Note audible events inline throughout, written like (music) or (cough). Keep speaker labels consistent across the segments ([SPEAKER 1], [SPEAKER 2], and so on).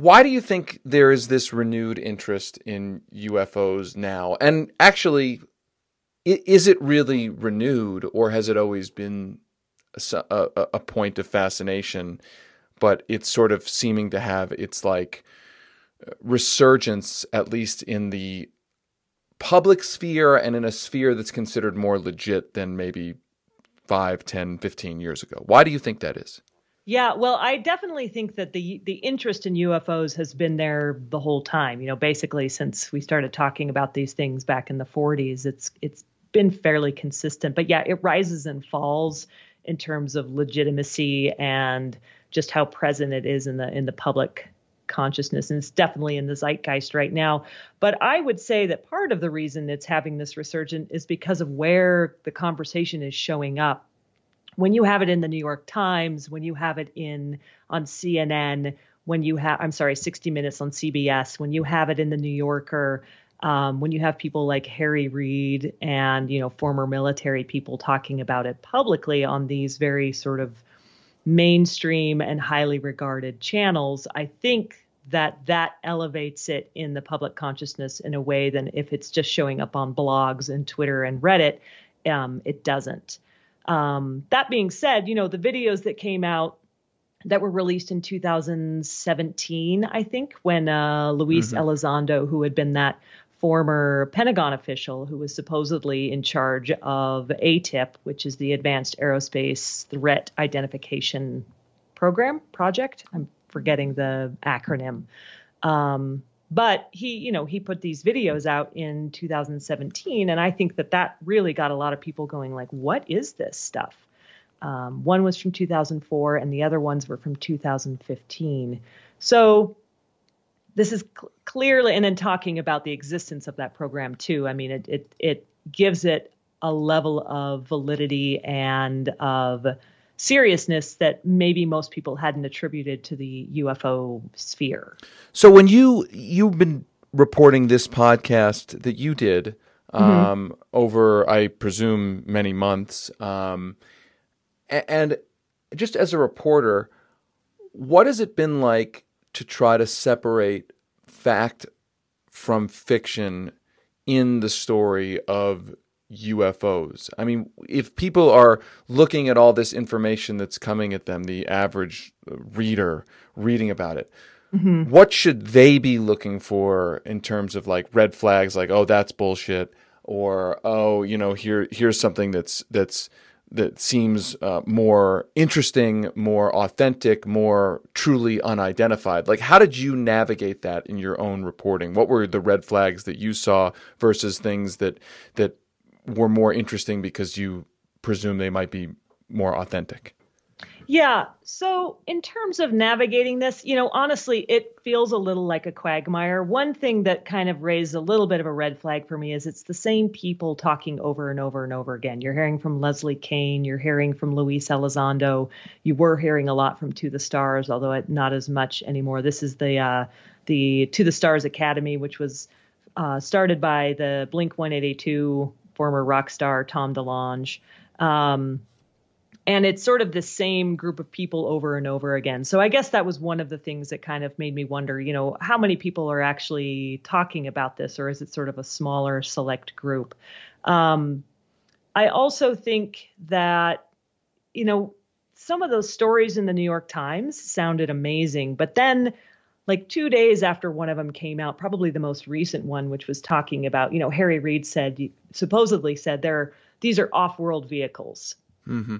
[SPEAKER 1] why do you think there is this renewed interest in UFOs now? And actually, is it really renewed, or has it always been a, a, a point of fascination? But it's sort of seeming to have its like resurgence, at least in the public sphere and in a sphere that's considered more legit than maybe 5, 10, 15 years ago. Why do you think that is?
[SPEAKER 2] Yeah, well, I definitely think that the the interest in UFOs has been there the whole time. You know, basically since we started talking about these things back in the 40s, it's it's been fairly consistent. But yeah, it rises and falls in terms of legitimacy and just how present it is in the in the public consciousness and it's definitely in the zeitgeist right now but i would say that part of the reason it's having this resurgence is because of where the conversation is showing up when you have it in the New York Times, when you have it in on CNN, when you have I'm sorry, 60 Minutes on CBS, when you have it in the New Yorker, um, when you have people like Harry Reid and you know former military people talking about it publicly on these very sort of mainstream and highly regarded channels, I think that that elevates it in the public consciousness in a way than if it's just showing up on blogs and Twitter and Reddit. Um, it doesn't. Um, that being said, you know, the videos that came out that were released in 2017, I think, when uh, Luis mm-hmm. Elizondo, who had been that former Pentagon official who was supposedly in charge of AATIP, which is the Advanced Aerospace Threat Identification Program project. I'm forgetting the acronym. Um, but he you know he put these videos out in 2017 and i think that that really got a lot of people going like what is this stuff? Um, one was from 2004 and the other ones were from 2015 so this is cl- clearly and then talking about the existence of that program too. I mean it it, it gives it a level of validity and of seriousness that maybe most people hadn't attributed to the UFO sphere.
[SPEAKER 1] So when you you've been reporting this podcast that you did mm-hmm. um, mm-hmm. over, I presume, many months, um, and just as a reporter, what has it been like to try to separate fact from fiction in the story of UFOs. I mean, if people are looking at all this information that's coming at them, the average reader reading about it, mm-hmm. what should they be looking for in terms of like red flags like oh that's bullshit or oh, you know, here here's something that's that's that seems uh, more interesting, more authentic, more truly unidentified. Like, how did you navigate that in your own reporting? What were the red flags that you saw versus things that that were more interesting because you presume they might be more authentic.
[SPEAKER 2] Yeah. So, in terms of navigating this, you know, honestly, it feels a little like a quagmire. One thing that kind of raised a little bit of a red flag for me is it's the same people talking over and over and over again. You're hearing from Leslie Kean, you're hearing from Luis Elizondo, you were hearing a lot from To the Stars, although not as much anymore. This is the uh, the To the Stars Academy, which was uh, started by the Blink 182 former rock star Tom DeLonge. Um, and it's sort of the same group of people over and over again. So I guess that was one of the things that kind of made me wonder, you know, how many people are actually talking about this, or is it sort of a smaller select group? Um, I also think that, you know, some of those stories in the New York Times sounded amazing, but then like two days after one of them came out, probably the most recent one, which was talking about, you know, Harry Reid said, supposedly said, there, these are off-world vehicles. Mm-hmm.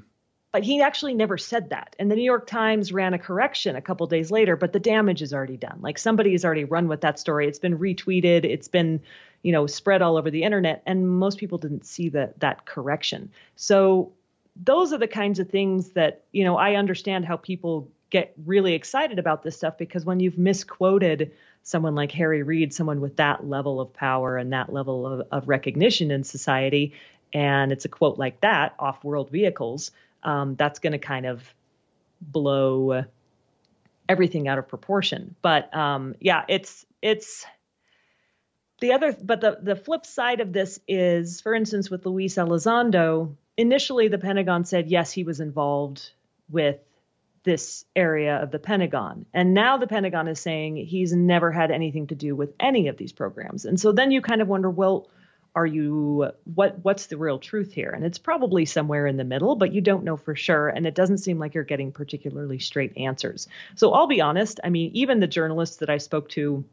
[SPEAKER 2] But he actually never said that. And the New York Times ran a correction a couple days later, but the damage is already done. Like somebody has already run with that story. It's been retweeted. It's been, you know, spread all over the internet, and most people didn't see that that correction. So those are the kinds of things that, you know, I understand how people get really excited about this stuff because when you've misquoted someone like Harry Reid, someone with that level of power and that level of, of recognition in society, and it's a quote like that off world vehicles, um, that's going to kind of blow everything out of proportion. But um, yeah, it's, it's, the other, but the, the flip side of this is, for instance, with Luis Elizondo, initially the Pentagon said yes, he was involved with this area of the Pentagon. And now the Pentagon is saying he's never had anything to do with any of these programs. And so then you kind of wonder, well, are you what what's the real truth here? And it's probably somewhere in the middle, but you don't know for sure and it doesn't seem like you're getting particularly straight answers. So I'll be honest, I mean, even the journalists that I spoke to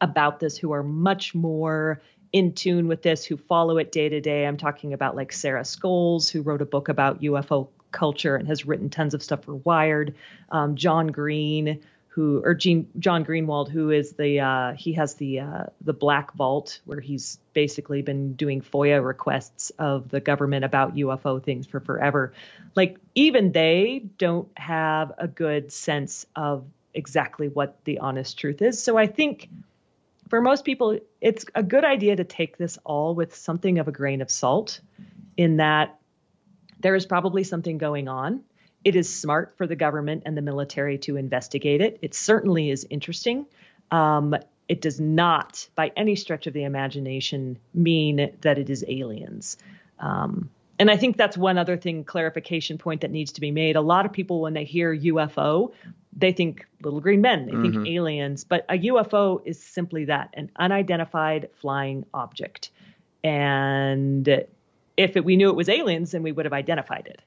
[SPEAKER 2] about this who are much more in tune with this, who follow it day to day. I'm talking about like Sarah Scoles, who wrote a book about UFO culture and has written tons of stuff for Wired. Um, John Green, who or Gene, John Greenewald, who is the uh, he has the uh, the Black Vault, where he's basically been doing FOIA requests of the government about UFO things for forever. Like even they don't have a good sense of exactly what the honest truth is. So I think for most people, it's a good idea to take this all with something of a grain of salt, in that there is probably something going on. It is smart for the government and the military to investigate it. It certainly is interesting. Um, it does not, by any stretch of the imagination, mean that it is aliens. Um, and I think that's one other thing, clarification point that needs to be made. A lot of people, when they hear UFO, they think little green men, they mm-hmm. think aliens, but a UFO is simply that an unidentified flying object. And if it, we knew it was aliens, then we would have identified it.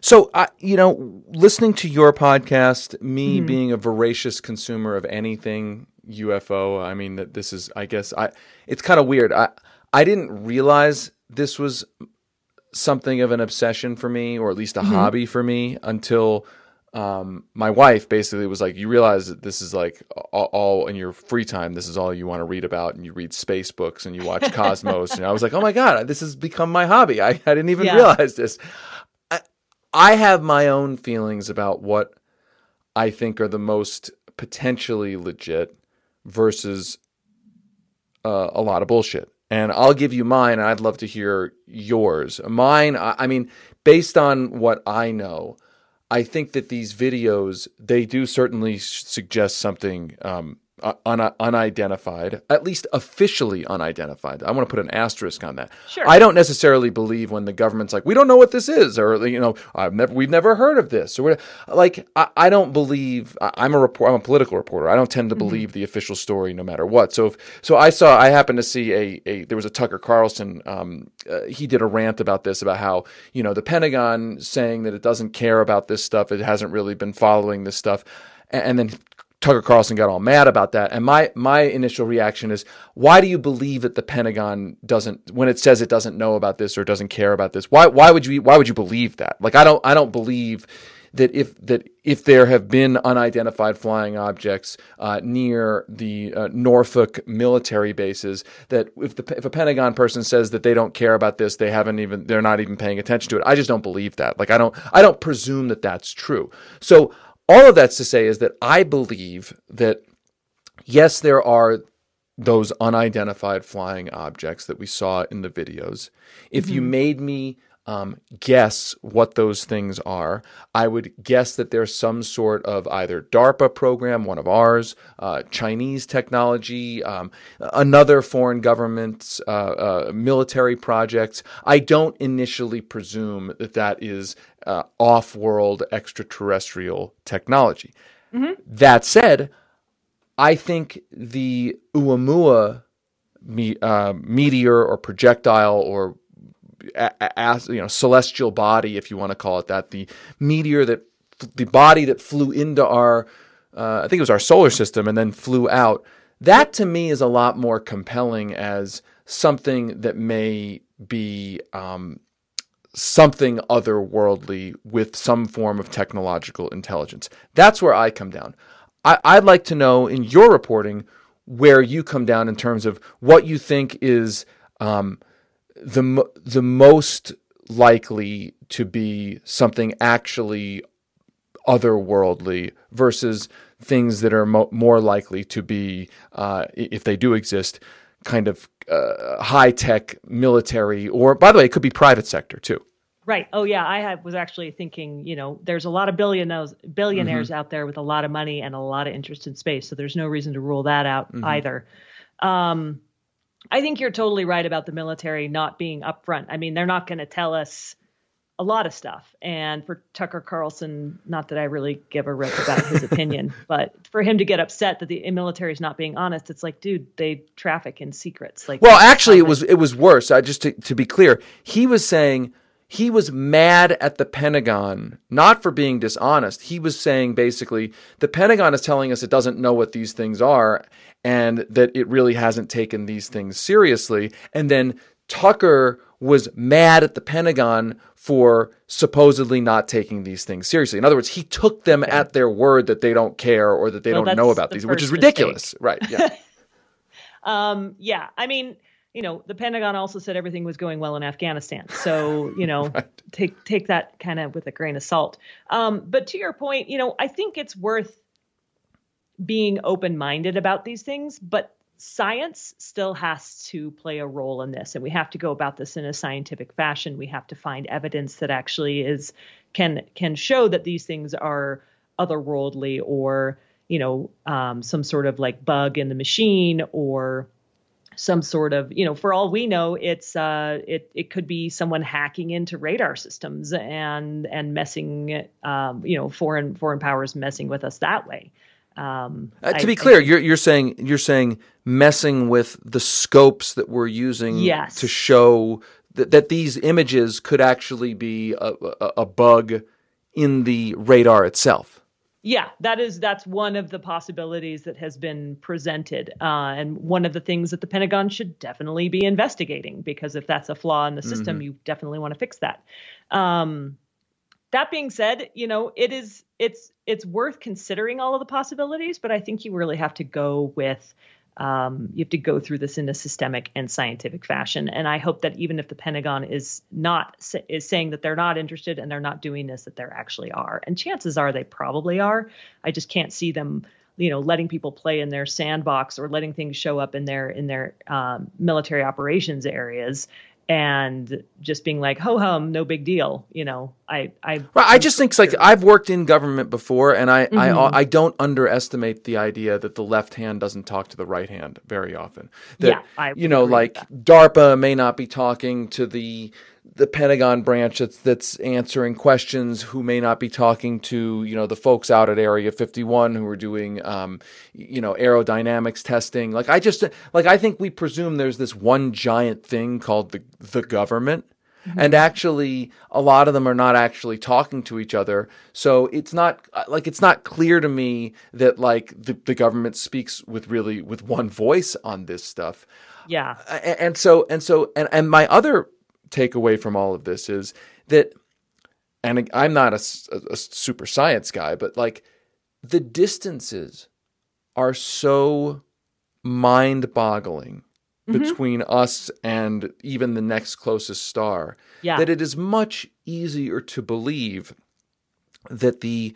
[SPEAKER 1] So, uh, you know, listening to your podcast, me mm-hmm. being a voracious consumer of anything UFO, I mean, that this is, I guess, I it's kind of weird. I I didn't realize this was something of an obsession for me, or at least a mm-hmm. hobby for me, until um, my wife basically was like, "You realize that this is like all, all, in your free time. This is all you want to read about, and you read space books and you watch (laughs) Cosmos." and I was like, "Oh my god, this has become my hobby. I, I didn't even yeah. realize this." I, I have my own feelings about what I think are the most potentially legit versus uh, a lot of bullshit. And I'll give you mine, and I'd love to hear yours. Mine, I, I mean, based on what I know. I think that these videos they do certainly suggest something um, un- unidentified, at least officially unidentified. I want to put an asterisk on that.
[SPEAKER 2] Sure.
[SPEAKER 1] I don't necessarily believe when the government's like, we don't know what this is, or you know, I've never, we've never heard of this, or like, I, I don't believe. I'm a report. I'm a political reporter. I don't tend to mm-hmm. believe the official story, no matter what. So, if, so I saw. I happened to see a, a there was a Tucker Carlson. Um, uh, he did a rant about this, about how you know the Pentagon saying that it doesn't care about this stuff. It hasn't really been following this stuff and then Tucker Carlson got all mad about that. And my my initial reaction is, why do you believe that the Pentagon doesn't when it says it doesn't know about this or doesn't care about this? Why why would you why would you believe that? Like I don't I don't believe that if that if there have been unidentified flying objects uh, near the uh, Norfolk military bases, that if the if a Pentagon person says that they don't care about this, they haven't even they're not even paying attention to it. I just don't believe that. Like I don't I don't presume that that's true. So all of that's to say is that I believe that yes, there are those unidentified flying objects that we saw in the videos. If mm-hmm. you made me um, guess what those things are, I would guess that there's some sort of either DARPA program, one of ours, uh, Chinese technology, um, another foreign government's uh, uh, military projects. I don't initially presume that that is uh, off world extraterrestrial technology. Mm-hmm. That said, I think the Oumuamua me, uh, meteor or projectile or as you know celestial body if you want to call it that the meteor that the body that flew into our uh, I think it was our solar system and then flew out that to me is a lot more compelling as something that may be um, something otherworldly with some form of technological intelligence. That's where I come down. I, would like to know in your reporting where you come down in terms of what you think is um, the the most likely to be something actually otherworldly versus things that are mo- more likely to be, uh, if they do exist, kind of uh, high tech military, or by the way, it could be private sector too.
[SPEAKER 2] Right. Oh yeah, I had, was actually thinking. You know, there's a lot of billionaires billionaires mm-hmm. out there with a lot of money and a lot of interest in space, so there's no reason to rule that out mm-hmm. either. Um, I think you're totally right about the military not being upfront. I mean, they're not going to tell us a lot of stuff. And for Tucker Carlson, not that I really give a rip about his opinion, (laughs) but for him to get upset that the military is not being honest, it's like, dude, they traffic in secrets. Like,
[SPEAKER 1] well, actually, it was it was worse. I just to, to be clear, he was saying he was mad at the Pentagon, not for being dishonest. He was saying basically the Pentagon is telling us it doesn't know what these things are and that it really hasn't taken these things seriously. And then Tucker was mad at the Pentagon for supposedly not taking these things seriously. In other words, he took them at their word that they don't care or that they well, don't know about the these, which is ridiculous.
[SPEAKER 2] Mistake.
[SPEAKER 1] Right. Yeah. (laughs)
[SPEAKER 2] um, yeah. I mean, you know, the Pentagon also said everything was going well in Afghanistan. So, you know, (laughs) right. take take that kind of with a grain of salt. Um, but to your point, you know, I think it's worth being open-minded about these things, but science still has to play a role in this and we have to go about this in a scientific fashion. We have to find evidence that actually is can can show that these things are otherworldly or you know um, some sort of like bug in the machine or some sort of you know for all we know it's uh it it could be someone hacking into radar systems and and messing um you know foreign foreign powers messing with us that way
[SPEAKER 1] um, uh, to I, be clear, I, you're you're saying you're saying messing with the scopes that we're using
[SPEAKER 2] yes.
[SPEAKER 1] to show that, that these images could actually be a, a, a bug in the radar itself.
[SPEAKER 2] Yeah, that is that's one of the possibilities that has been presented, uh, and one of the things that the Pentagon should definitely be investigating because if that's a flaw in the system, mm-hmm. you definitely want to fix that. Um, that being said, you know, it is it's it's worth considering all of the possibilities, but I think you really have to go with um, you have to go through this in a systemic and scientific fashion. And I hope that even if the Pentagon is not is saying that they're not interested and they're not doing this, that there actually are. And chances are they probably are. I just can't see them, you know, letting people play in their sandbox or letting things show up in their in their um, military operations areas and just being like ho hum no big deal you know i i
[SPEAKER 1] right, i just think like i've worked in government before and I, mm-hmm. I i don't underestimate the idea that the left hand doesn't talk to the right hand very often that
[SPEAKER 2] yeah, I
[SPEAKER 1] you know like darpa may not be talking to the the Pentagon branch that's that's answering questions who may not be talking to you know the folks out at Area 51 who are doing um, you know aerodynamics testing. Like I just like I think we presume there's this one giant thing called the the government. Mm-hmm. And actually, a lot of them are not actually talking to each other. So it's not like it's not clear to me that like the, the government speaks with really with one voice on this stuff.
[SPEAKER 2] Yeah.
[SPEAKER 1] And so and so and and my other take away from all of this is that, and I'm not a, a super science guy, but like the distances are so mind boggling mm-hmm. between us and even the next closest star
[SPEAKER 2] yeah.
[SPEAKER 1] that it is much easier to believe that the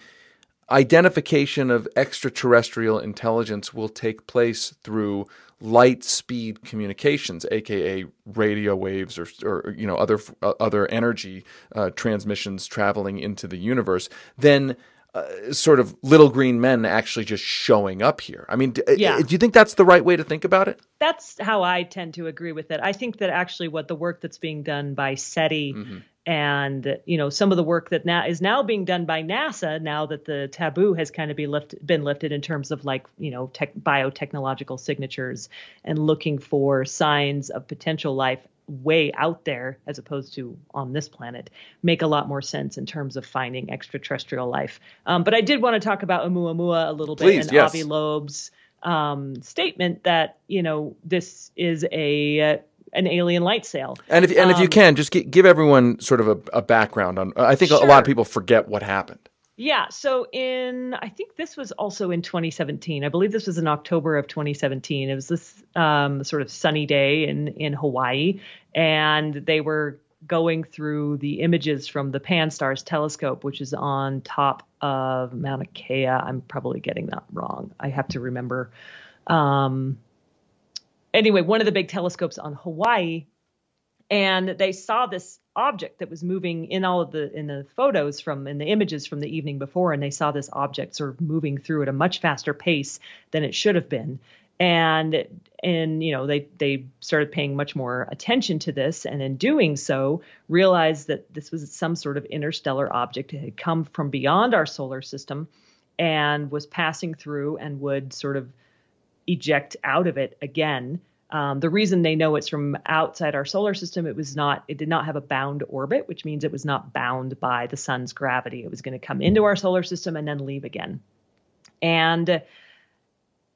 [SPEAKER 1] identification of extraterrestrial intelligence will take place through light speed communications, aka radio waves or, or you know other uh, other energy uh, transmissions traveling into the universe, then uh, sort of little green men actually just showing up here. I mean, d- uh, yeah. do you think that's the right way to think about it?
[SPEAKER 2] That's how I tend to agree with it. I think that actually what the work that's being done by SETI mm-hmm and you know some of the work that now is now being done by NASA now that the taboo has kind of be lift, been lifted in terms of like you know tech, biotechnological signatures and looking for signs of potential life way out there as opposed to on this planet make a lot more sense in terms of finding extraterrestrial life. Um, but I did want to talk about Oumuamua a little bit and
[SPEAKER 1] yes.
[SPEAKER 2] Avi Loeb's um, statement that you know this is a an alien light sail.
[SPEAKER 1] And if and um, if you um, can, just give everyone sort of a, a background on. I think sure. a lot of people forget what happened.
[SPEAKER 2] Yeah. So in I think this was also in 2017. I believe this was in October of 2017. It was this um, sort of sunny day in in Hawaii, and they were going through the images from the Pan-STARRS telescope, which is on top of Mauna Kea. I'm probably getting that wrong. I have to remember. Um, anyway, one of the big telescopes on Hawaii, and they saw this object that was moving in all of the in the photos from in the images from the evening before, and they saw this object sort of moving through at a much faster pace than it should have been. and and you know they they started paying much more attention to this and in doing so realized that this was some sort of interstellar object that had come from beyond our solar system and was passing through and would sort of eject out of it again um, the reason they know it's from outside our solar system, it was not, it did not have a bound orbit, which means it was not bound by the sun's gravity. It was going to come into our solar system and then leave again. And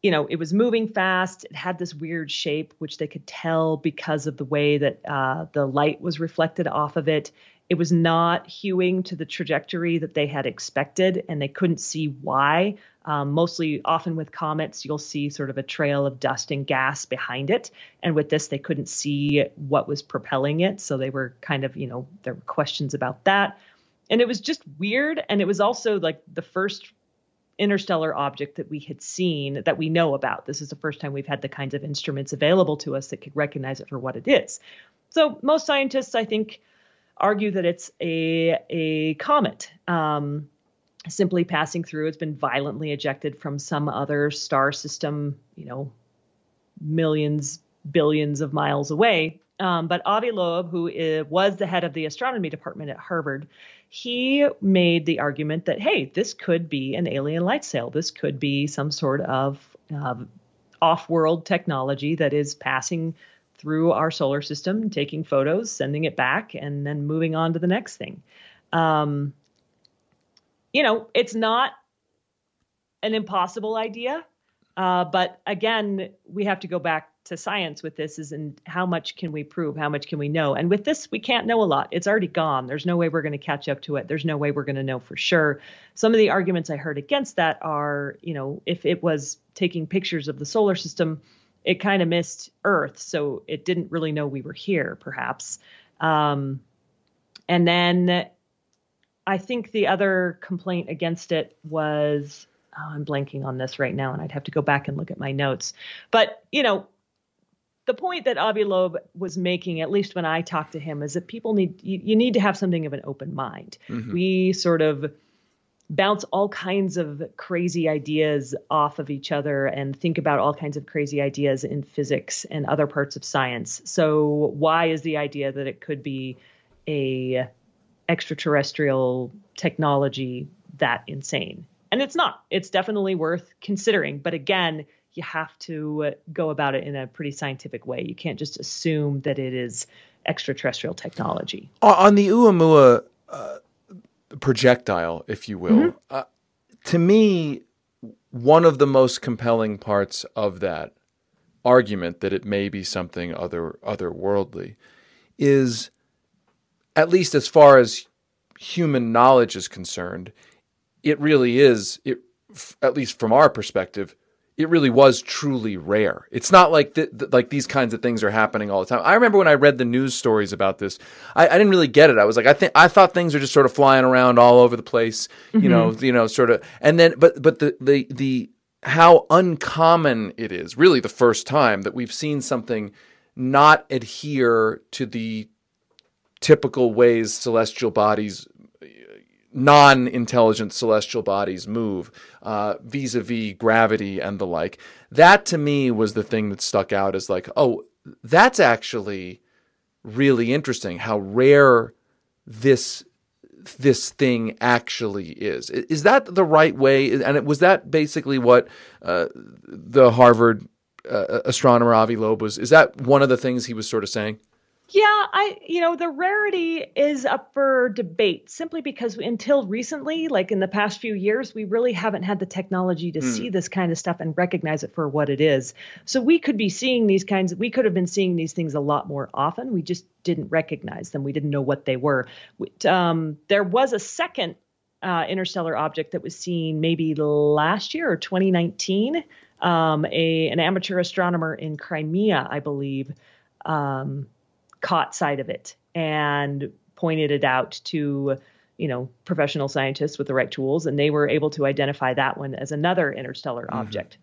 [SPEAKER 2] you know, it was moving fast. It had this weird shape, which they could tell because of the way that uh, the light was reflected off of it. It was not hewing to the trajectory that they had expected, and they couldn't see why. Um, mostly, often with comets, you'll see sort of a trail of dust and gas behind it. And with this, they couldn't see what was propelling it. So they were kind of, you know, there were questions about that. And it was just weird. And it was also like the first interstellar object that we had seen that we know about. This is the first time we've had the kinds of instruments available to us that could recognize it for what it is. So most scientists, I think, argue that it's a a comet. Um, simply passing through. It's been violently ejected from some other star system, you know, millions, billions of miles away. Um, but Avi Loeb, who is, was the head of the astronomy department at Harvard, he made the argument that, hey, this could be an alien light sail. This could be some sort of uh, off world technology that is passing through our solar system, taking photos, sending it back, and then moving on to the next thing. Um, you know, it's not an impossible idea. Uh, but again, we have to go back to science with this is in how much can we prove how much can we know? And with this we can't know a lot. It's already gone. There's no way we're going to catch up to it. There's no way we're going to know for sure. Some of the arguments i heard against that are you know if it was taking pictures of the solar system it kind of missed earth so it didn't really know we were here perhaps. Um, and then i think the other complaint against it was oh, I'm blanking on this right now, and I'd have to go back and look at my notes. But you know, the point that Avi Loeb was making, at least when I talked to him, is that people need you, you need to have something of an open mind. Mm-hmm. We sort of bounce all kinds of crazy ideas off of each other and think about all kinds of crazy ideas in physics and other parts of science. So why is the idea that it could be a extraterrestrial technology that insane? And it's not. It's definitely worth considering, but again, you have to uh, go about it in a pretty scientific way. You can't just assume that it is extraterrestrial technology.
[SPEAKER 1] On the Oumuamua uh, projectile, if you will, mm-hmm. uh, to me, one of the most compelling parts of that argument that it may be something other otherworldly is, at least as far as human knowledge is concerned, it really is. It, at least from our perspective, it really was truly rare. It's not like th- th- like these kinds of things are happening all the time. I remember when I read the news stories about this, I, I didn't really get it. I was like, I think I thought things are just sort of flying around all over the place, you mm-hmm. know, you know, sort of. And then, but but the the the how uncommon it is, really, the first time that we've seen something not adhere to the typical ways celestial bodies non intelligent celestial bodies move vis a vis gravity and the like. That to me was the thing that stuck out as like, oh, that's actually really interesting how rare this this thing actually is. Is that the right way? And it, was that basically what uh, the Harvard uh, astronomer Avi Loeb was? Is that one of the things he was sort of saying?
[SPEAKER 2] Yeah, I you know the rarity is up for debate simply because until recently, like in the past few years, we really haven't had the technology to mm. see this kind of stuff and recognize it for what it is. So we could be seeing these kinds. We could have been seeing these things a lot more often. We just didn't recognize them. We didn't know what they were. Um, there was a second uh, interstellar object that was seen maybe last year or 2019. Um, a an amateur astronomer in Crimea, I believe. Um, caught sight of it and pointed it out to you know professional scientists with the right tools. And they were able to identify that one as another interstellar mm-hmm. object.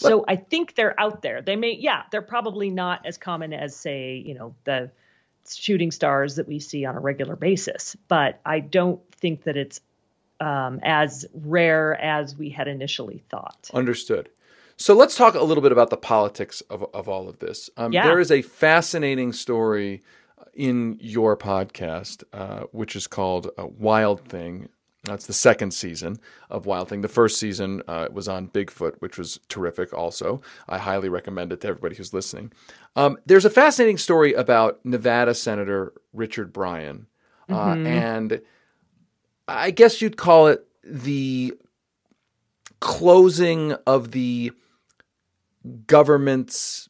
[SPEAKER 2] So i think they're out there. They may yeah they're probably not as common as say you know the shooting stars that we see on a regular basis. But i don't think that it's um, as rare as we had initially thought.
[SPEAKER 1] Understood So let's talk a little bit about the politics of, of all of this. Um,
[SPEAKER 2] Yeah.
[SPEAKER 1] There is a fascinating story in your podcast, uh, which is called uh, Wild Thing. That's the second season of Wild Thing. The first season uh, was on Bigfoot, which was terrific also. I highly recommend it to everybody who's listening. Um, there's a fascinating story about Nevada Senator Richard Bryan. Uh, And I guess you'd call it the closing of the government's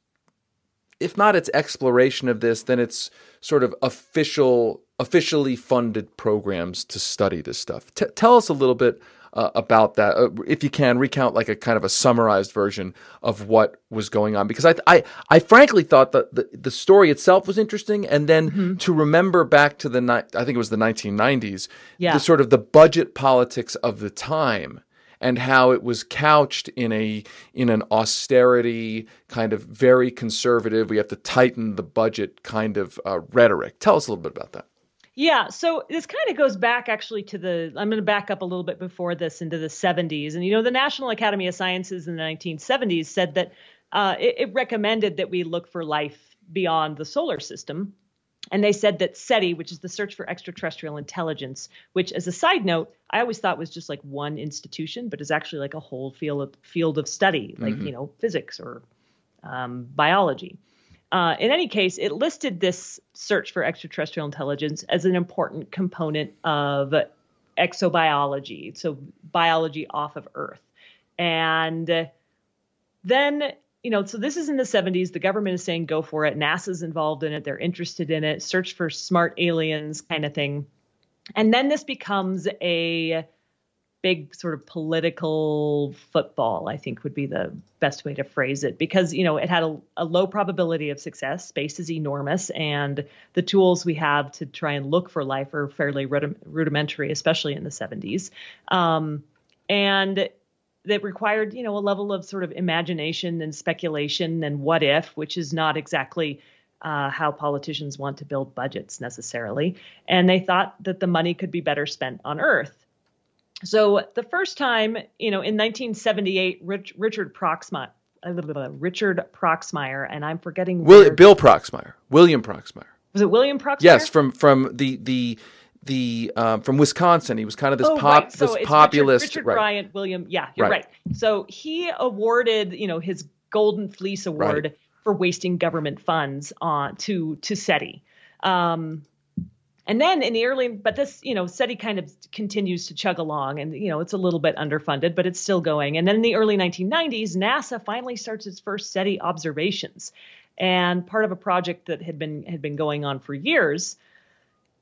[SPEAKER 1] if not its exploration of this then it's sort of official officially funded programs to study this stuff. T- tell us a little bit uh, about that. Uh, if you can recount like a kind of a summarized version of what was going on because i i, I frankly thought that the, the story itself was interesting and then to remember back to the ni- i think it was the 1990s
[SPEAKER 2] Yeah.
[SPEAKER 1] the sort of the budget politics of the time and how it was couched in a in an austerity kind of very conservative we have to tighten the budget kind of uh, rhetoric. Tell us a little bit about that.
[SPEAKER 2] Yeah, so this kind of goes back actually to the. I'm going to back up a little bit before this into the 70s, and you know, the National Academy of Sciences in the 1970s said that uh, it, it recommended that we look for life beyond the solar system, and they said that SETI, which is the Search for Extraterrestrial Intelligence, which, as a side note, I always thought was just like one institution, but is actually like a whole field of, field of study, like you know, physics or um, biology. Uh, in any case, it listed this search for extraterrestrial intelligence as an important component of exobiology, so biology off of Earth. And then, you know, so this is in the 70s. The government is saying go for it. NASA's involved in it. They're interested in it. Search for smart aliens kind of thing. And then this becomes a big sort of political football, I think would be the best way to phrase it, because you know it had a, a low probability of success. Space is enormous, and the tools we have to try and look for life are fairly rudi- rudimentary, especially in the 70s. Um, and that required, you know, a level of sort of imagination and speculation and what if, which is not exactly uh, how politicians want to build budgets necessarily. And they thought that the money could be better spent on Earth. So the first time, you know, in 1978, Rich, Richard Proxmire, uh, Richard Proxmire, and I'm forgetting
[SPEAKER 1] Will, bill proxmire william proxmire
[SPEAKER 2] was it William Proxmire?
[SPEAKER 1] yes from from the the the um, from wisconsin he was kind of this
[SPEAKER 2] Oh,
[SPEAKER 1] pop
[SPEAKER 2] right. So
[SPEAKER 1] this populist
[SPEAKER 2] Richard, Richard
[SPEAKER 1] right.
[SPEAKER 2] Bryant, William. Yeah, you're
[SPEAKER 1] Right.
[SPEAKER 2] right. So he awarded, you know, his Golden Fleece Award for wasting government funds on to to SETI. Um, and then in the early, but this, you know, SETI kind of continues to chug along, and you know, it's a little bit underfunded, but it's still going. And then in the early 1990s, NASA finally starts its first SETI observations, and part of a project that had been had been going on for years.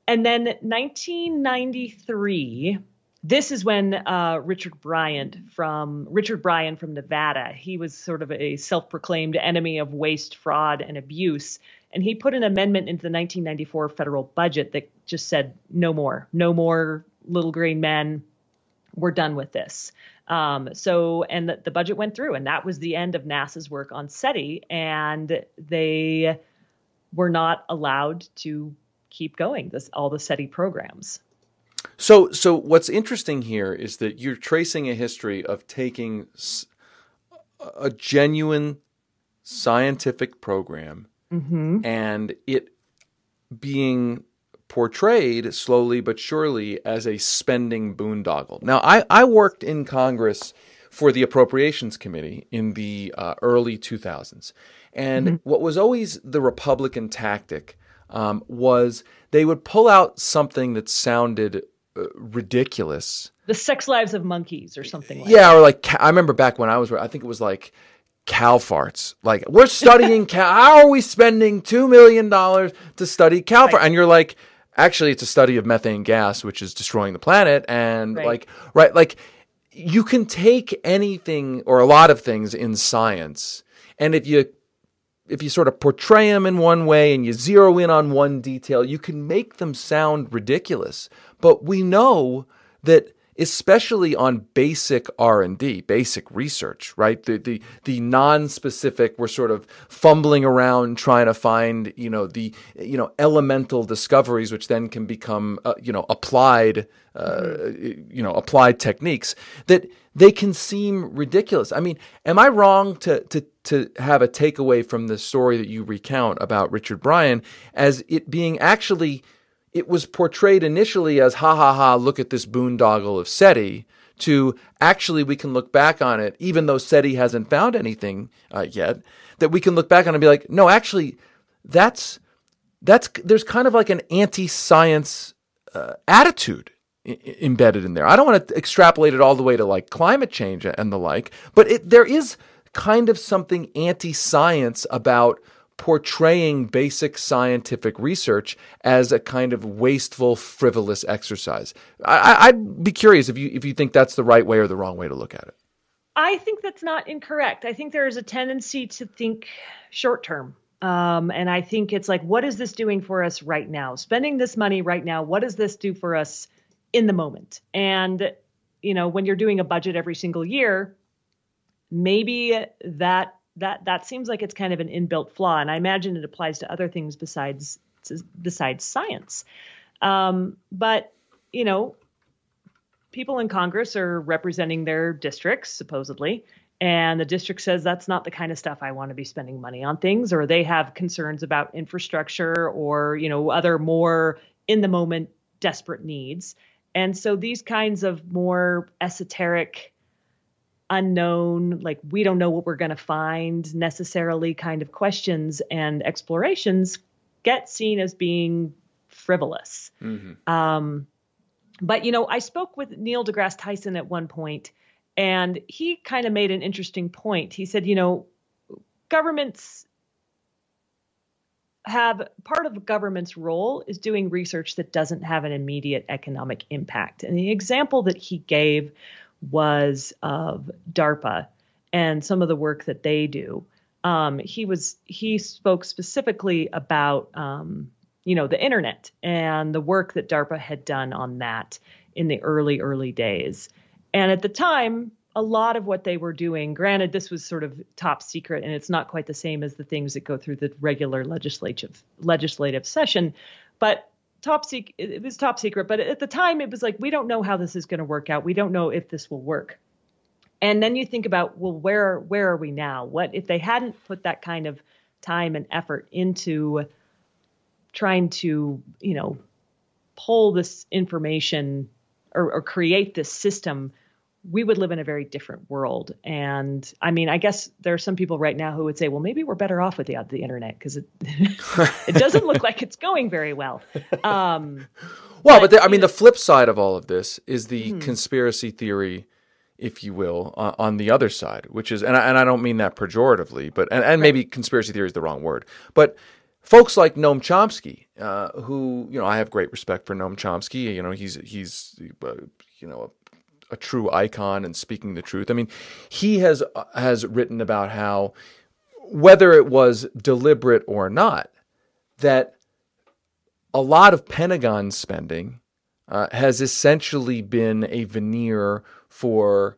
[SPEAKER 2] And then 1993, this is when uh, Richard Bryant from Richard Bryan from Nevada, he was sort of a self-proclaimed enemy of waste, fraud, and abuse, and he put an amendment into the 1994 federal budget that just said no more, no more little green men. We're done with this. Um, so, and the, the budget went through, and that was the end of NASA's work on SETI, and they were not allowed to keep going this all the SETI programs.
[SPEAKER 1] So, so what's interesting here is that you're tracing a history of taking a genuine scientific program and it being portrayed slowly but surely as a spending boondoggle. Now, I, I worked in Congress for the Appropriations Committee in the uh, early 2000s. And what was always the Republican tactic um, was they would pull out something that sounded uh, ridiculous.
[SPEAKER 2] The Sex Lives of Monkeys or something like
[SPEAKER 1] Yeah, or like I remember back when I was, I think it was like cow farts. Like we're studying (laughs) cow. How are we spending two million dollars to study cow fart? And you're like, actually, it's a study of methane gas, which is destroying the planet. And
[SPEAKER 2] Right.
[SPEAKER 1] like, right, like you can take anything or a lot of things in science, and if you if you sort of portray them in one way and you zero in on one detail, you can make them sound ridiculous. But we know that especially on basic R&D, basic research, right? The the the non-specific we're sort of fumbling around trying to find, you know, the you know, elemental discoveries which then can become uh, you know, applied uh, you know, applied techniques that they can seem ridiculous. I mean, am I wrong to to to have a takeaway from the story that you recount about Richard Bryan as it being actually it was portrayed initially as ha ha ha, look at this boondoggle of SETI, to actually we can look back on it, even though SETI hasn't found anything uh, yet, that we can look back on and be like, no, actually, that's that's there's kind of like an anti-science uh, attitude I- embedded in there. I don't want to extrapolate it all the way to like climate change and the like, but it, there is kind of something anti-science about portraying basic scientific research as a kind of wasteful, frivolous exercise. I, would be curious if you if you think that's the right way or the wrong way to look at it.
[SPEAKER 2] I think that's not incorrect. I think there is a tendency to think short term. Um, and I think it's like, what is this doing for us right now? Spending this money right now, what does this do for us in the moment? And, you know, when you're doing a budget every single year, maybe that that that seems like it's kind of an inbuilt flaw, and I imagine it applies to other things besides besides science. Um, but you know, people in Congress are representing their districts supposedly, and the district says that's not the kind of stuff I want to be spending money on things, or they have concerns about infrastructure or you know other more in the moment desperate needs. And so these kinds of more esoteric unknown, like we don't know what we're going to find necessarily kind of questions and explorations get seen as being frivolous. Mm-hmm. Um, but, you know, I spoke with Neil deGrasse Tyson at one point, and he kind of made an interesting point. He said, you know, governments have part of government's role is doing research that doesn't have an immediate economic impact. And the example that he gave was of DARPA and some of the work that they do. Um, he was he spoke specifically about um, you know the internet and the work that DARPA had done on that in the early early days. And at the time, a lot of what they were doing, granted, this was sort of top secret, and it's not quite the same as the things that go through the regular legislative legislative session, but top secret it was top secret but at the time it was like we don't know how this is going to work out. We don't know if this will work. And then you think about well where where are we now? What if they hadn't put that kind of time and effort into trying to you know pull this information or, or create this system we would live in a very different world. And I mean, I guess there are some people right now who would say, well, maybe we're better off with the, the internet because it, (laughs) it doesn't look like it's going very well. Um, (laughs)
[SPEAKER 1] well, but, but the, I mean, the flip side of all of this is the hmm. conspiracy theory, if you will, uh, on the other side, which is, and I, and I don't mean that pejoratively, but, and, and right. maybe conspiracy theory is the wrong word, but folks like Noam Chomsky, uh, who you know I have great respect for Noam Chomsky. You know he's he's uh, you know a true icon and speaking the truth. I mean, he has has written about how whether it was deliberate or not, that a lot of Pentagon spending uh, has essentially been a veneer for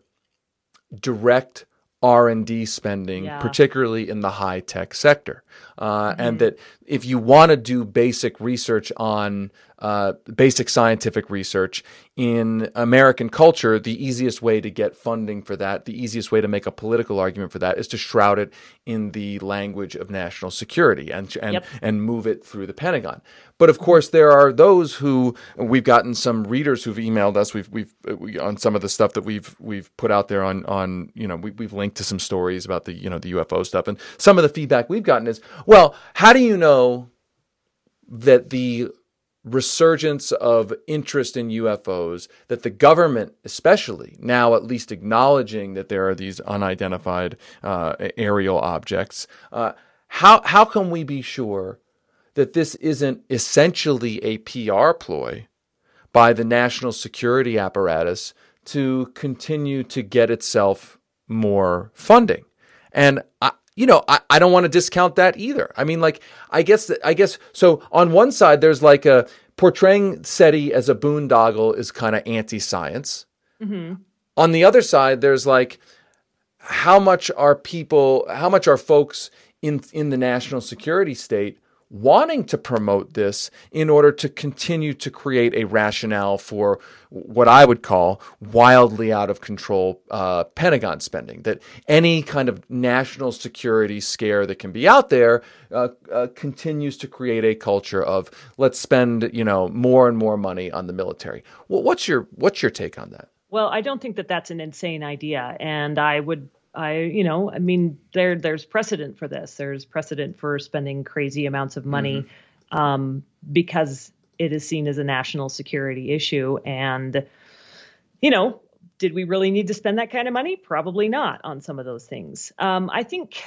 [SPEAKER 1] direct R&D spending, yeah. particularly in the high tech sector. Uh, mm-hmm. And that if you want to do basic research on uh, basic scientific research in American culture, the easiest way to get funding for that, the easiest way to make a political argument for that is to shroud it in the language of national security and and, yep. and move it through the Pentagon. But of course, there are those who we've gotten some readers who've emailed us. We've we've we, on some of the stuff that we've we've put out there on on you know we, we've linked to some stories about the you know the UFO stuff, and some of the feedback we've gotten is, well, how do you know that the resurgence of interest in UFOs that the government, especially now at least acknowledging that there are these unidentified uh, aerial objects, uh, how how can we be sure that this isn't essentially a PR ploy by the national security apparatus to continue to get itself more funding. And you know, I, I don't want to discount that either. I mean, like, I guess, I guess, so on one side, there's like a portraying SETI as a boondoggle is kind of anti science. Mm-hmm. On the other side, there's like, how much are people, how much are folks in in the national security state wanting to promote this in order to continue to create a rationale for what I would call wildly out of control uh, Pentagon spending. That any kind of national security scare that can be out there uh, uh, continues to create a culture of let's spend you know more and more money on the military. Well, what's your what's your take on that?
[SPEAKER 2] Well, I don't think that that's an insane idea, and I would I, you know, I mean, there there's precedent for this. There's precedent for spending crazy amounts of money mm-hmm. um, because it is seen as a national security issue. And, you know, did we really need to spend that kind of money? Probably not on some of those things. Um, I think,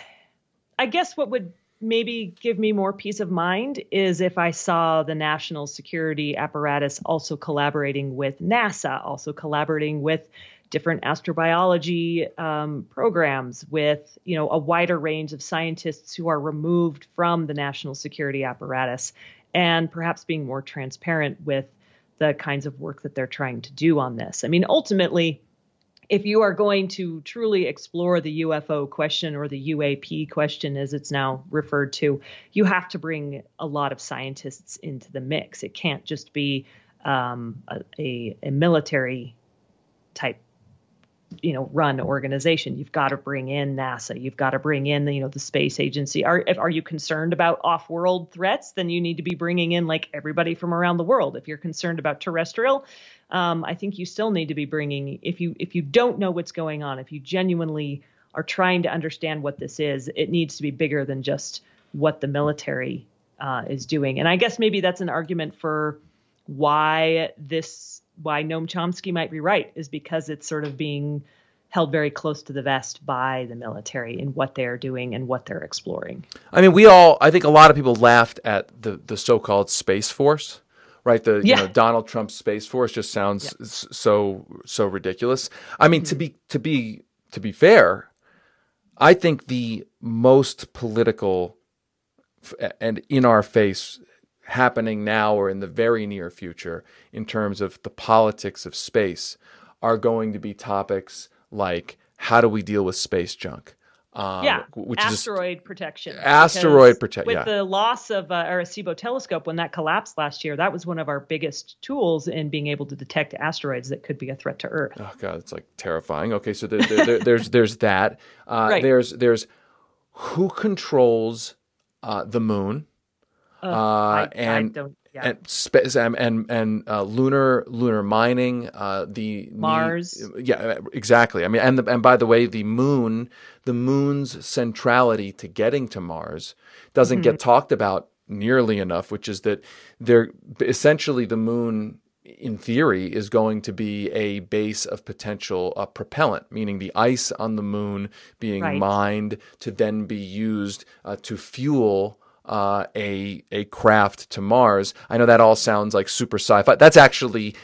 [SPEAKER 2] I guess what would maybe give me more peace of mind is if I saw the national security apparatus also collaborating with NASA, also collaborating with different astrobiology um, programs with you know a wider range of scientists who are removed from the national security apparatus and perhaps being more transparent with the kinds of work that they're trying to do on this. I mean, ultimately, if you are going to truly explore the UFO question or the UAP question, as it's now referred to, you have to bring a lot of scientists into the mix. It can't just be um, a, a, a military type you know run organization. You've got to bring in nasa. You've got to bring in the, you know the space agency. Are if, are you concerned about off-world threats then you need to be bringing in like everybody from around the world. If you're concerned about terrestrial um, i think you still need to be bringing if you if you don't know what's going on if you genuinely are trying to understand what this is it needs to be bigger than just what the military uh, is doing. And i guess maybe that's an argument for why this why Noam Chomsky might be right is because it's sort of being held very close to the vest by the military in what they're doing and what they're exploring.
[SPEAKER 1] I mean, we all, I think a lot of people laughed at the, the so called Space Force. Right, the yeah. you know Donald Trump Space Force just sounds yeah. so so ridiculous. I mean, mm-hmm. to be to be to be fair, I think the most political and in our face happening now or in the very near future in terms of the politics of space are going to be topics like how do we deal with space junk?
[SPEAKER 2] Um, yeah, which asteroid is protection.
[SPEAKER 1] Asteroid protection.
[SPEAKER 2] With
[SPEAKER 1] yeah.
[SPEAKER 2] the loss of uh, Arecibo telescope, when that collapsed last year, that was one of our biggest tools in being able to detect asteroids that could be a threat to Earth.
[SPEAKER 1] Oh god, it's like terrifying. Okay, so there, there, there, there's there's that. Uh, right. There's there's who controls uh, the moon.
[SPEAKER 2] Uh, I, and I
[SPEAKER 1] yeah. and spe- and and uh, lunar lunar mining, uh, the
[SPEAKER 2] Mars.
[SPEAKER 1] The, yeah, exactly. I mean, and the, and by the way, the moon, the moon's centrality to getting to Mars doesn't mm-hmm. get talked about nearly enough. Which is that they're essentially the moon. In theory, is going to be a base of potential uh, propellant, meaning the ice on the moon being right. mined to then be used uh, to fuel uh, a a craft to Mars. I know that all sounds like super sci-fi. That's actually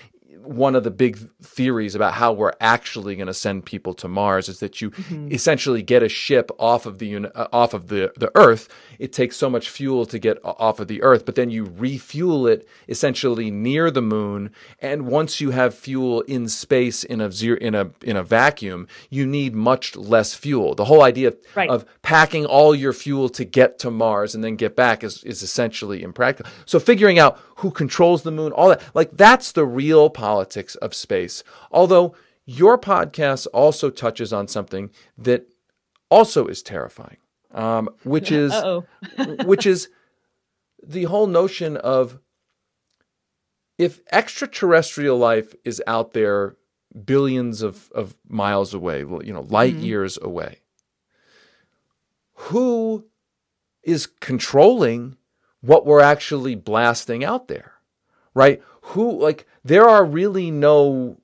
[SPEAKER 1] one of the big theories about how we're actually going to send people to Mars is that you mm-hmm. essentially get a ship off of the uh, off of the the Earth. It takes so much fuel to get off of the Earth, but then you refuel it essentially near the moon. And once you have fuel in space in a zero, in a in a vacuum, you need much less fuel. The whole idea right. of packing all your fuel to get to Mars and then get back is is essentially impractical. So figuring out who controls the moon, all that like that's the real politics politics of space. Although your podcast also touches on something that also is terrifying, um, which is (laughs) which is the whole notion of if extraterrestrial life is out there billions of, of miles away, you know, light mm-hmm. years away, who is controlling what we're actually blasting out there? Right? Who like there are really no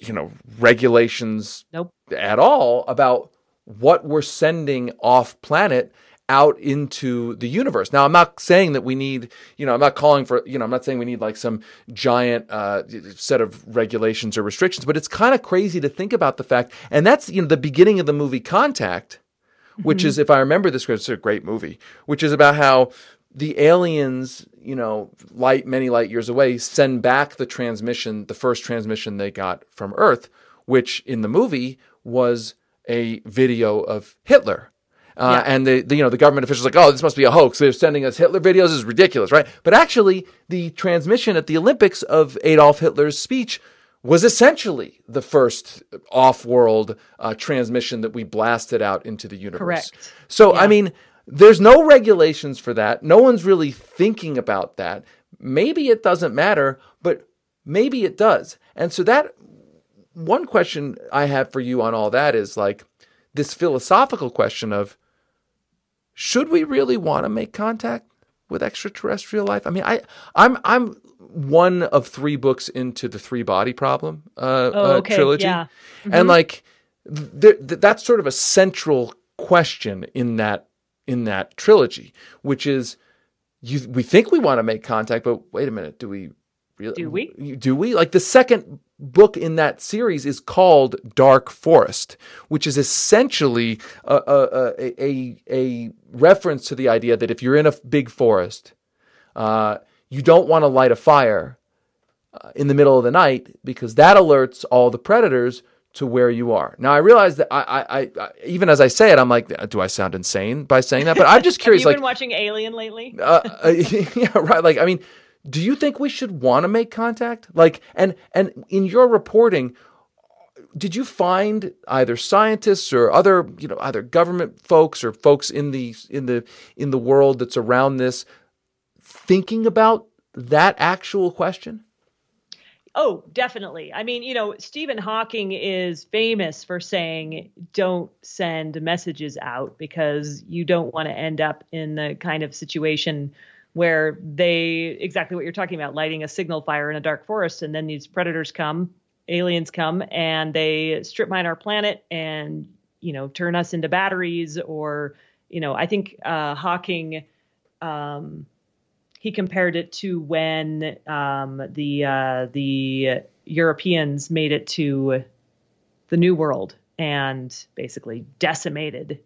[SPEAKER 1] you know regulations
[SPEAKER 2] nope.
[SPEAKER 1] at all about what we're sending off planet out into the universe. Now, I'm not saying that we need, you know, I'm not calling for, you know, I'm not saying we need like some giant uh, set of regulations or restrictions, but it's kind of crazy to think about the fact, and that's, you know, the beginning of the movie Contact, which mm-hmm. is, if I remember this, it's a great movie, which is about how the aliens, you know, light many light years away, send back the transmission, the first transmission they got from Earth, which in the movie was a video of Hitler. Uh, yeah. And the, the, you know the government officials like, oh, this must be a hoax. They're sending us Hitler videos. This is ridiculous, right? But actually, the transmission at the Olympics of Adolf Hitler's speech was essentially the first off-world uh, transmission that we blasted out into the universe.
[SPEAKER 2] Correct.
[SPEAKER 1] So yeah. I mean, there's no regulations for that. No one's really thinking about that. Maybe it doesn't matter, but maybe it does. And so that one question I have for you on all that is like this philosophical question of should we really want to make contact with extraterrestrial life? I mean, I I'm I'm one of three books into the three body problem uh,
[SPEAKER 2] oh,
[SPEAKER 1] uh, trilogy,
[SPEAKER 2] yeah. mm-hmm.
[SPEAKER 1] and like th- th- that's sort of a central question in that in that trilogy, which is you we think we want to make contact, but wait a minute, do we really
[SPEAKER 2] do we?
[SPEAKER 1] Do we? Like the second book in that series is called Dark Forest, which is essentially a, a, a, a reference to the idea that if you're in a big forest, uh, you don't want to light a fire uh, in the middle of the night because that alerts all the predators to where you are. Now I realize that I, I, I, even as I say it, I'm like, do I sound insane by saying that? But I'm (laughs) just curious.
[SPEAKER 2] Have you
[SPEAKER 1] like,
[SPEAKER 2] been watching Alien lately? (laughs)
[SPEAKER 1] uh, uh, (laughs) yeah, right. Like, I mean, do you think we should want to make contact? Like, and and in your reporting, did you find either scientists or other, you know, either government folks or folks in the in the in the world that's around this thinking about that actual question?
[SPEAKER 2] Oh, definitely. I mean, you know, Stephen Hawking is famous for saying don't send messages out because you don't want to end up in the kind of situation where they exactly what you're talking about, lighting a signal fire in a dark forest, and then these predators come, aliens come, and they strip mine our planet and you know turn us into batteries, or you know, I think uh, Hawking. Um, he compared it to when um, the uh, the Europeans made it to the New World and basically decimated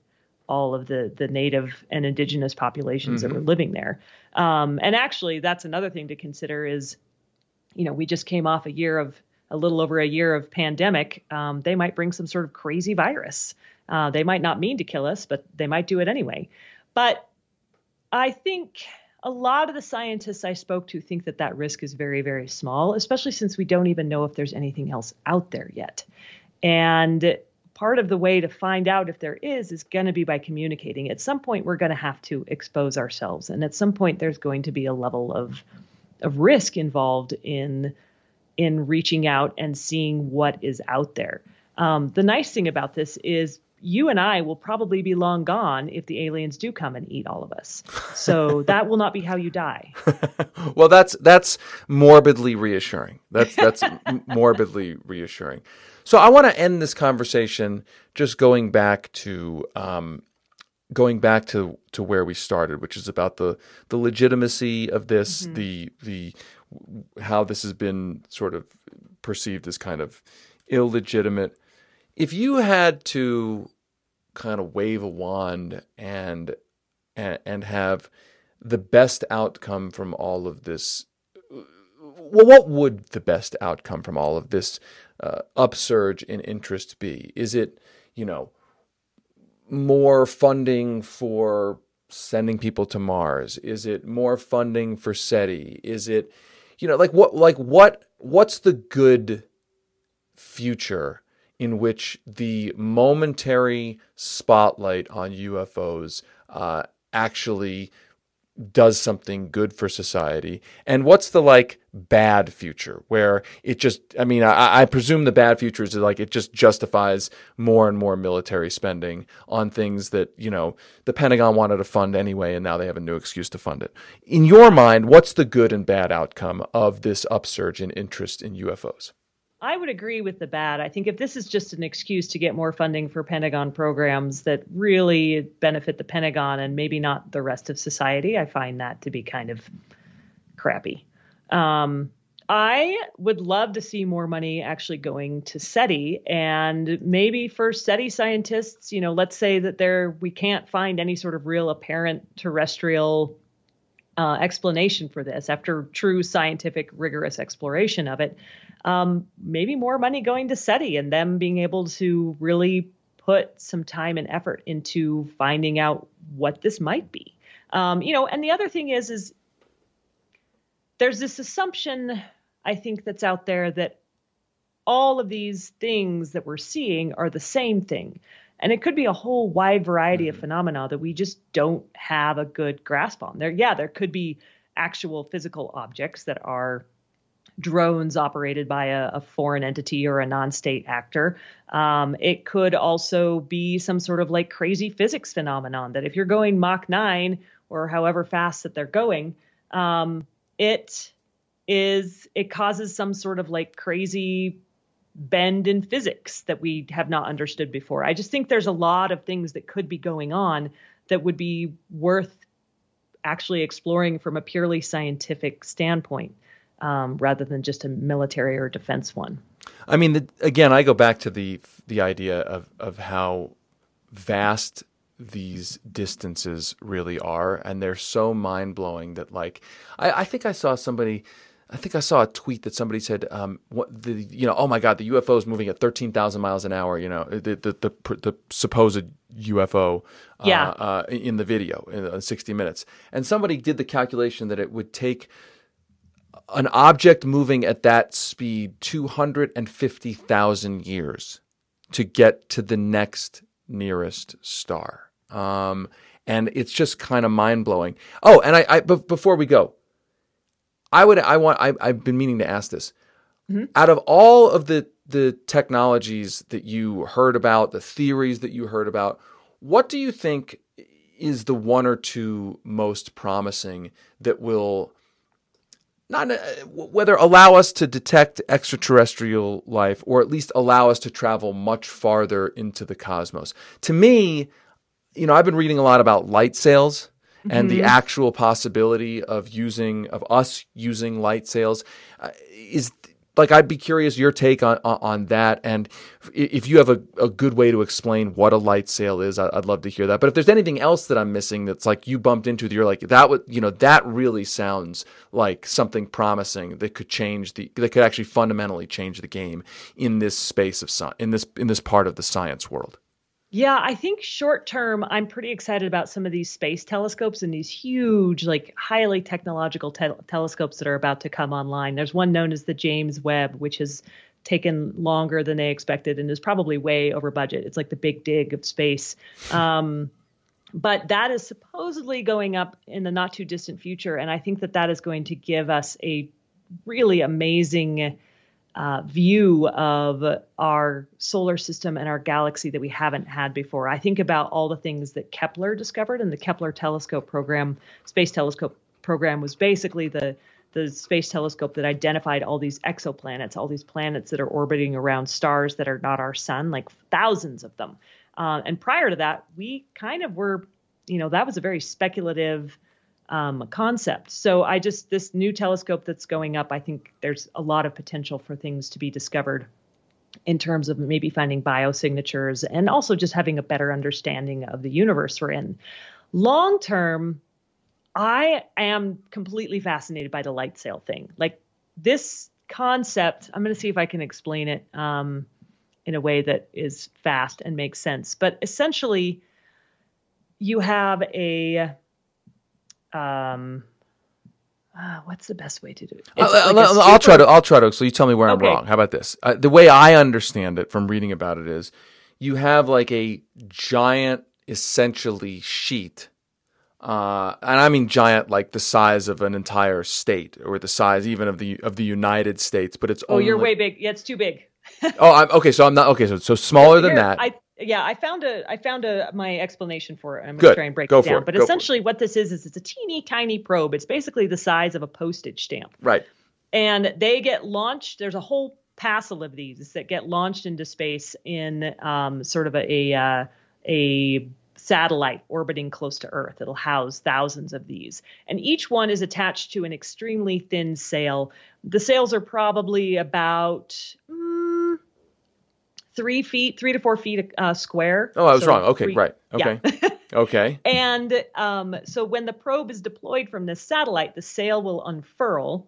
[SPEAKER 2] all of the the native and indigenous populations mm-hmm. that were living there. Um, and actually, that's another thing to consider is, you know, we just came off a year of a little over a year of pandemic. Um, they might bring some sort of crazy virus. Uh, they might not mean to kill us, but they might do it anyway. But I think a lot of the scientists I spoke to think that that risk is very, very small, especially since we don't even know if there's anything else out there yet. And part of the way to find out if there is is going to be by communicating. At some point, we're going to have to expose ourselves, and at some point, there's going to be a level of of risk involved in in reaching out and seeing what is out there. Um, the nice thing about this is you and I will probably be long gone if the aliens do come and eat all of us. So (laughs) that will not be how you die. (laughs)
[SPEAKER 1] well, that's that's morbidly reassuring. That's that's morbidly reassuring. So I want to end this conversation just going back to um, going back to to where we started, which is about the the legitimacy of this, mm-hmm. the the how this has been sort of perceived as kind of illegitimate. If you had to kind of wave a wand and and, have the best outcome from all of this well, what would the best outcome from all of this uh, upsurge in interest be? Is it, you know, more funding for sending people to Mars? Is it more funding for SETI? Is it, you know, like what, like what, what's the good future in which the momentary spotlight on UFOs uh, actually does something good for society. And what's the like bad future? Where it just i mean I, I, presume the bad future is like it just justifies more and more military spending on things that you know the pentagon wanted to fund anyway and now they have a new excuse to fund it. In your mind what's the good and bad outcome of this upsurge in interest in ufos
[SPEAKER 2] I would agree with the bad. I think if this is just an excuse to get more funding for Pentagon programs that really benefit the Pentagon and maybe not the rest of society, I find that to be kind of crappy. Um, I would love to see more money actually going to SETI and maybe for SETI scientists, you know, let's say that there we can't find any sort of real apparent terrestrial uh, explanation for this, after true scientific, rigorous exploration of it, um, maybe more money going to SETI and them being able to really put some time and effort into finding out what this might be. Um, you know, and the other thing is, is there's this assumption I think that's out there that all of these things that we're seeing are the same thing. And it could be a whole wide variety of mm-hmm. phenomena that we just don't have a good grasp on. There, yeah, there could be actual physical objects that are drones operated by a, a foreign entity or a non-state actor. Um, it could also be some sort of like crazy physics phenomenon that if you're going Mach 9 or however fast that they're going, um, it is it causes some sort of like crazy bend in physics that we have not understood before. I just think there's a lot of things that could be going on that would be worth actually exploring from a purely scientific standpoint um, rather than just a military or defense one.
[SPEAKER 1] I mean, the, again, I go back to the the idea of of how vast these distances really are, and they're so mind blowing that like I, I think I saw somebody I think I saw a tweet that somebody said, um, "What the you know? Oh my God, the UFO is moving at thirteen thousand miles an hour. You know, the the the, the supposed UFO, uh,
[SPEAKER 2] yeah.
[SPEAKER 1] uh, in the video in uh, sixty minutes." And somebody did the calculation that it would take an object moving at that speed two hundred and fifty thousand years to get to the next nearest star. Um, and it's just kind of mind blowing. Oh, and I, I b- before we go, I would I want I, I've been meaning to ask this. Mm-hmm. Out of all of the the technologies that you heard about, the theories that you heard about, what do you think is the one or two most promising that will not uh, whether allow us to detect extraterrestrial life or at least allow us to travel much farther into the cosmos. To me, you know, I've been reading a lot about light sails and mm-hmm. the actual possibility of using of us using light sails uh, is like I'd be curious your take on on that, and if you have a, a good way to explain what a light sail is, I'd love to hear that. But if there's anything else that I'm missing that's like you bumped into, that you're like that would you know that really sounds like something promising that could change the that could actually fundamentally change the game in this space of in this in this part of the science world.
[SPEAKER 2] Yeah, I think short term, I'm pretty excited about some of these space telescopes and these huge, like highly technological te- telescopes that are about to come online. There's one known as the James Webb, which has taken longer than they expected and is probably way over budget. It's like the big dig of space. Um, but that is supposedly going up in the not too distant future. And I think that that is going to give us a really amazing uh, view of our solar system and our galaxy that we haven't had before. I think about all the things that Kepler discovered, and the Kepler telescope program, space telescope program, was basically the the space telescope that identified all these exoplanets, all these planets that are orbiting around stars that are not our sun, like thousands of them. Uh, and prior to that, we kind of were, you know, that was a very speculative um, concept. So I just this new telescope that's going up, I think there's a lot of potential for things to be discovered in terms of maybe finding biosignatures and also just having a better understanding of the universe we're in. Long term, I am completely fascinated by the light sail thing. Like this concept, I'm going to see if I can explain it um, in a way that is fast and makes sense. But essentially, you have a um, uh, what's the best way to do it?
[SPEAKER 1] Uh, like I'll, super... try to. I'll try to. So you tell me where okay. I'm wrong. How about this? Uh, the way I understand it from reading about it is, you have like a giant, essentially sheet, uh, and I mean giant, like the size of an entire state, or the size even of the of the United States. But it's
[SPEAKER 2] oh,
[SPEAKER 1] only...
[SPEAKER 2] you're way big. Yeah, it's too big.
[SPEAKER 1] oh, I'm okay. So I'm not okay. So so smaller (laughs) than that.
[SPEAKER 2] I yeah, I found a I found a my explanation for it. I'm going to try and break Go it down. It. But Go essentially, what this is is it's a teeny tiny probe. It's basically the size of a postage stamp.
[SPEAKER 1] Right.
[SPEAKER 2] And they get launched. There's a whole passel of these that get launched into space in um, sort of a a, uh, a satellite orbiting close to Earth. It'll house thousands of these. And each one is attached to an extremely thin sail. The sails are probably about. Three feet, three to four feet uh, square.
[SPEAKER 1] Oh, I was so wrong. Okay, three, right. Okay.
[SPEAKER 2] Yeah. (laughs)
[SPEAKER 1] Okay.
[SPEAKER 2] And um, so when the probe is deployed from this satellite, the sail will unfurl,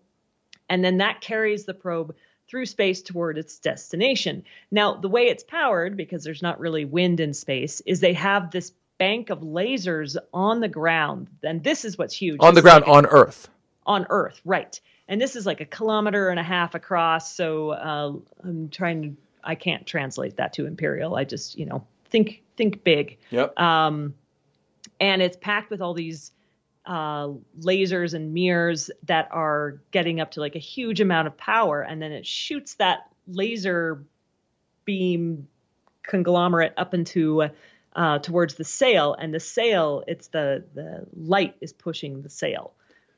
[SPEAKER 2] and then that carries the probe through space toward its destination. Now, the way it's powered, because there's not really wind in space, is they have this bank of lasers on the ground. And this is what's huge.
[SPEAKER 1] On the ground, like on Earth.
[SPEAKER 2] On Earth, right. And this is like a kilometer and a half across. So uh, I'm trying to, I can't translate that to imperial. I just, you know, think think big.
[SPEAKER 1] Yep.
[SPEAKER 2] Um, and it's packed with all these uh, lasers and mirrors that are getting up to like a huge amount of power, and then it shoots that laser beam conglomerate up into uh, towards the sail, and the sail, it's the the light is pushing the sail.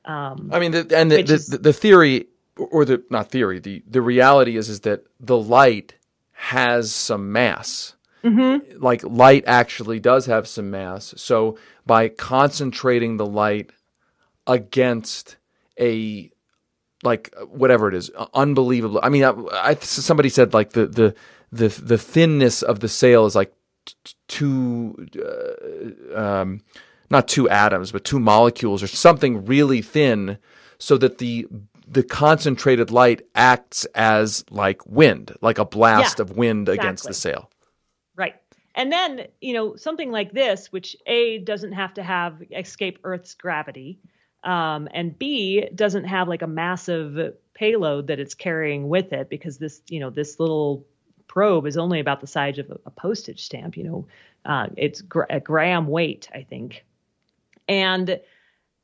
[SPEAKER 1] Um, I mean, the, and the, the, is, the theory, or the not theory, the the reality is is that the light has some mass.
[SPEAKER 2] Mm-hmm.
[SPEAKER 1] Like light actually does have some mass. So by concentrating the light against a like whatever it is, unbelievable. I mean, I, I, somebody said like the the the the thinness of the sail is like two, uh, um, not two atoms, but two molecules or something really thin, so that the the concentrated light acts as like wind, like a blast yeah, of wind exactly. against the sail.
[SPEAKER 2] Right. And then, you know, something like this, which A doesn't have to have escape Earth's gravity, um, and B doesn't have like a massive payload that it's carrying with it because this, you know, this little probe is only about the size of a, a postage stamp. You know, uh, it's gr- a gram weight, I think, and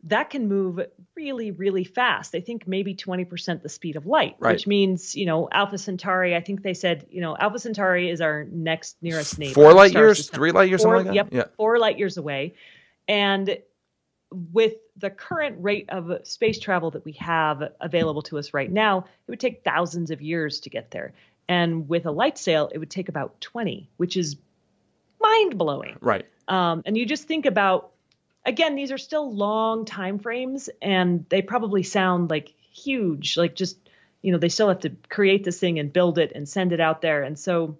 [SPEAKER 2] that can move really, really fast. I think maybe 20% the speed of light,
[SPEAKER 1] right.
[SPEAKER 2] which means, you know, Alpha Centauri, I think they said, you know, Alpha Centauri is our next nearest neighbor.
[SPEAKER 1] Four light years, system. three light years,
[SPEAKER 2] four,
[SPEAKER 1] something like
[SPEAKER 2] that? Yep, yeah. four light years away. And with the current rate of space travel that we have available to us right now, it would take thousands of years to get there. And with a light sail, it would take about 20, which is mind blowing.
[SPEAKER 1] Right.
[SPEAKER 2] Um, and you just think about again, these are still long time frames and they probably sound like huge, like just, you know, they still have to create this thing and build it and send it out there. And so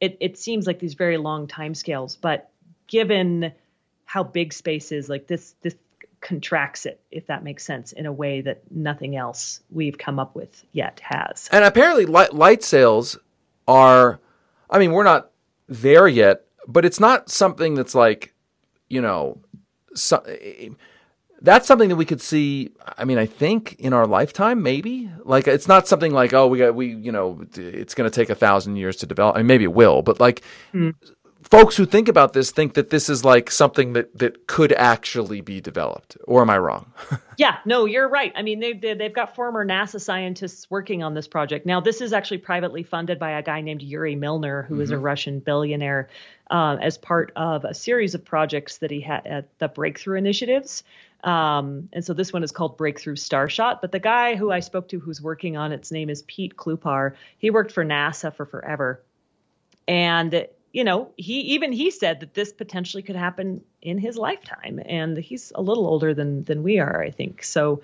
[SPEAKER 2] it, it seems like these very long time scales, but given how big space is, like this, this contracts it, if that makes sense, in a way that nothing else we've come up with yet has.
[SPEAKER 1] And apparently light, light sails are, I mean, we're not there yet, but it's not something that's like, you know, so, that's something that we could see. I mean, I think in our lifetime, maybe. Like, it's not something like, oh, we got we, you know, it's going to take a thousand years to develop. I mean, maybe it will, but like, mm. folks who think about this think that this is like something that that could actually be developed. Or am I wrong? (laughs)
[SPEAKER 2] yeah, no, you're right. I mean, they, they they've got former NASA scientists working on this project. Now, this is actually privately funded by a guy named Yuri Milner, who mm-hmm. is a mm-hmm. Russian billionaire uh, as part of a series of projects that he had at the Breakthrough Initiatives. Um, and so this one is called Breakthrough Starshot. But the guy who I spoke to who's working on its name is Pete Klupar. He worked for NASA for forever. And you know, he even he said that this potentially could happen in his lifetime, and he's a little older than than we are, I think. So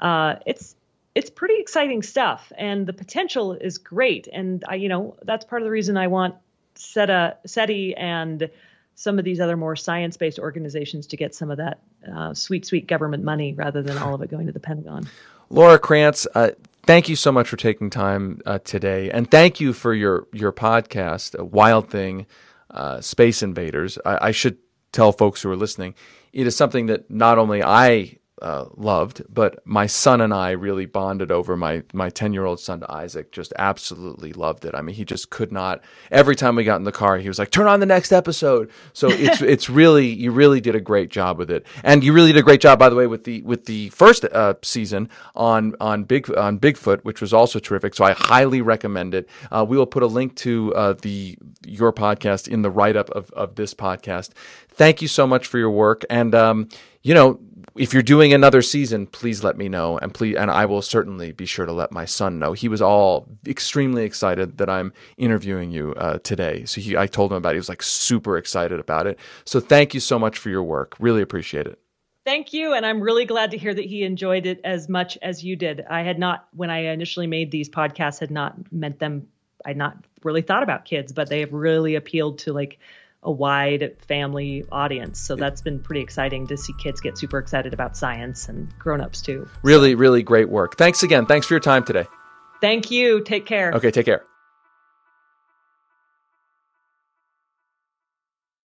[SPEAKER 2] uh, it's it's pretty exciting stuff, and the potential is great. And I, you know, that's part of the reason I want SETA, SETI and some of these other more science-based organizations to get some of that uh, sweet, sweet government money rather than all of it going to the Pentagon.
[SPEAKER 1] Laura Krantz, uh, thank you so much for taking time uh, today, and thank you for your your podcast, Wild Thing, uh, Space Invaders. I, I should tell folks who are listening, it is something that not only I uh, loved, but my son and I really bonded over. My my ten year old son Isaac just absolutely loved it. I mean, he just could not. Every time we got in the car, he was like, "Turn on the next episode." So (laughs) it's it's really you really did a great job with it, and you really did a great job, by the way, with the with the first uh, season on on big on Bigfoot, which was also terrific. So I highly recommend it. Uh, we will put a link to uh, the your podcast in the write up of of this podcast. Thank you so much for your work, and um, you know if you're doing another season, please let me know, and please, and I will certainly be sure to let my son know. He was all extremely excited that I'm interviewing you uh, today. So he, I told him about it. He was like super excited about it. So thank you so much for your work. Really appreciate it.
[SPEAKER 2] Thank you, and I'm really glad to hear that he enjoyed it as much as you did. I had not, when I initially made these podcasts, had not meant them. I'd not really thought about kids, but they have really appealed to like a wide family audience. So that's been pretty exciting to see kids get super excited about science and grown-ups too.
[SPEAKER 1] Really, really great work. Thanks again. Thanks for your time today.
[SPEAKER 2] Thank you. Take care.
[SPEAKER 1] Okay, take care.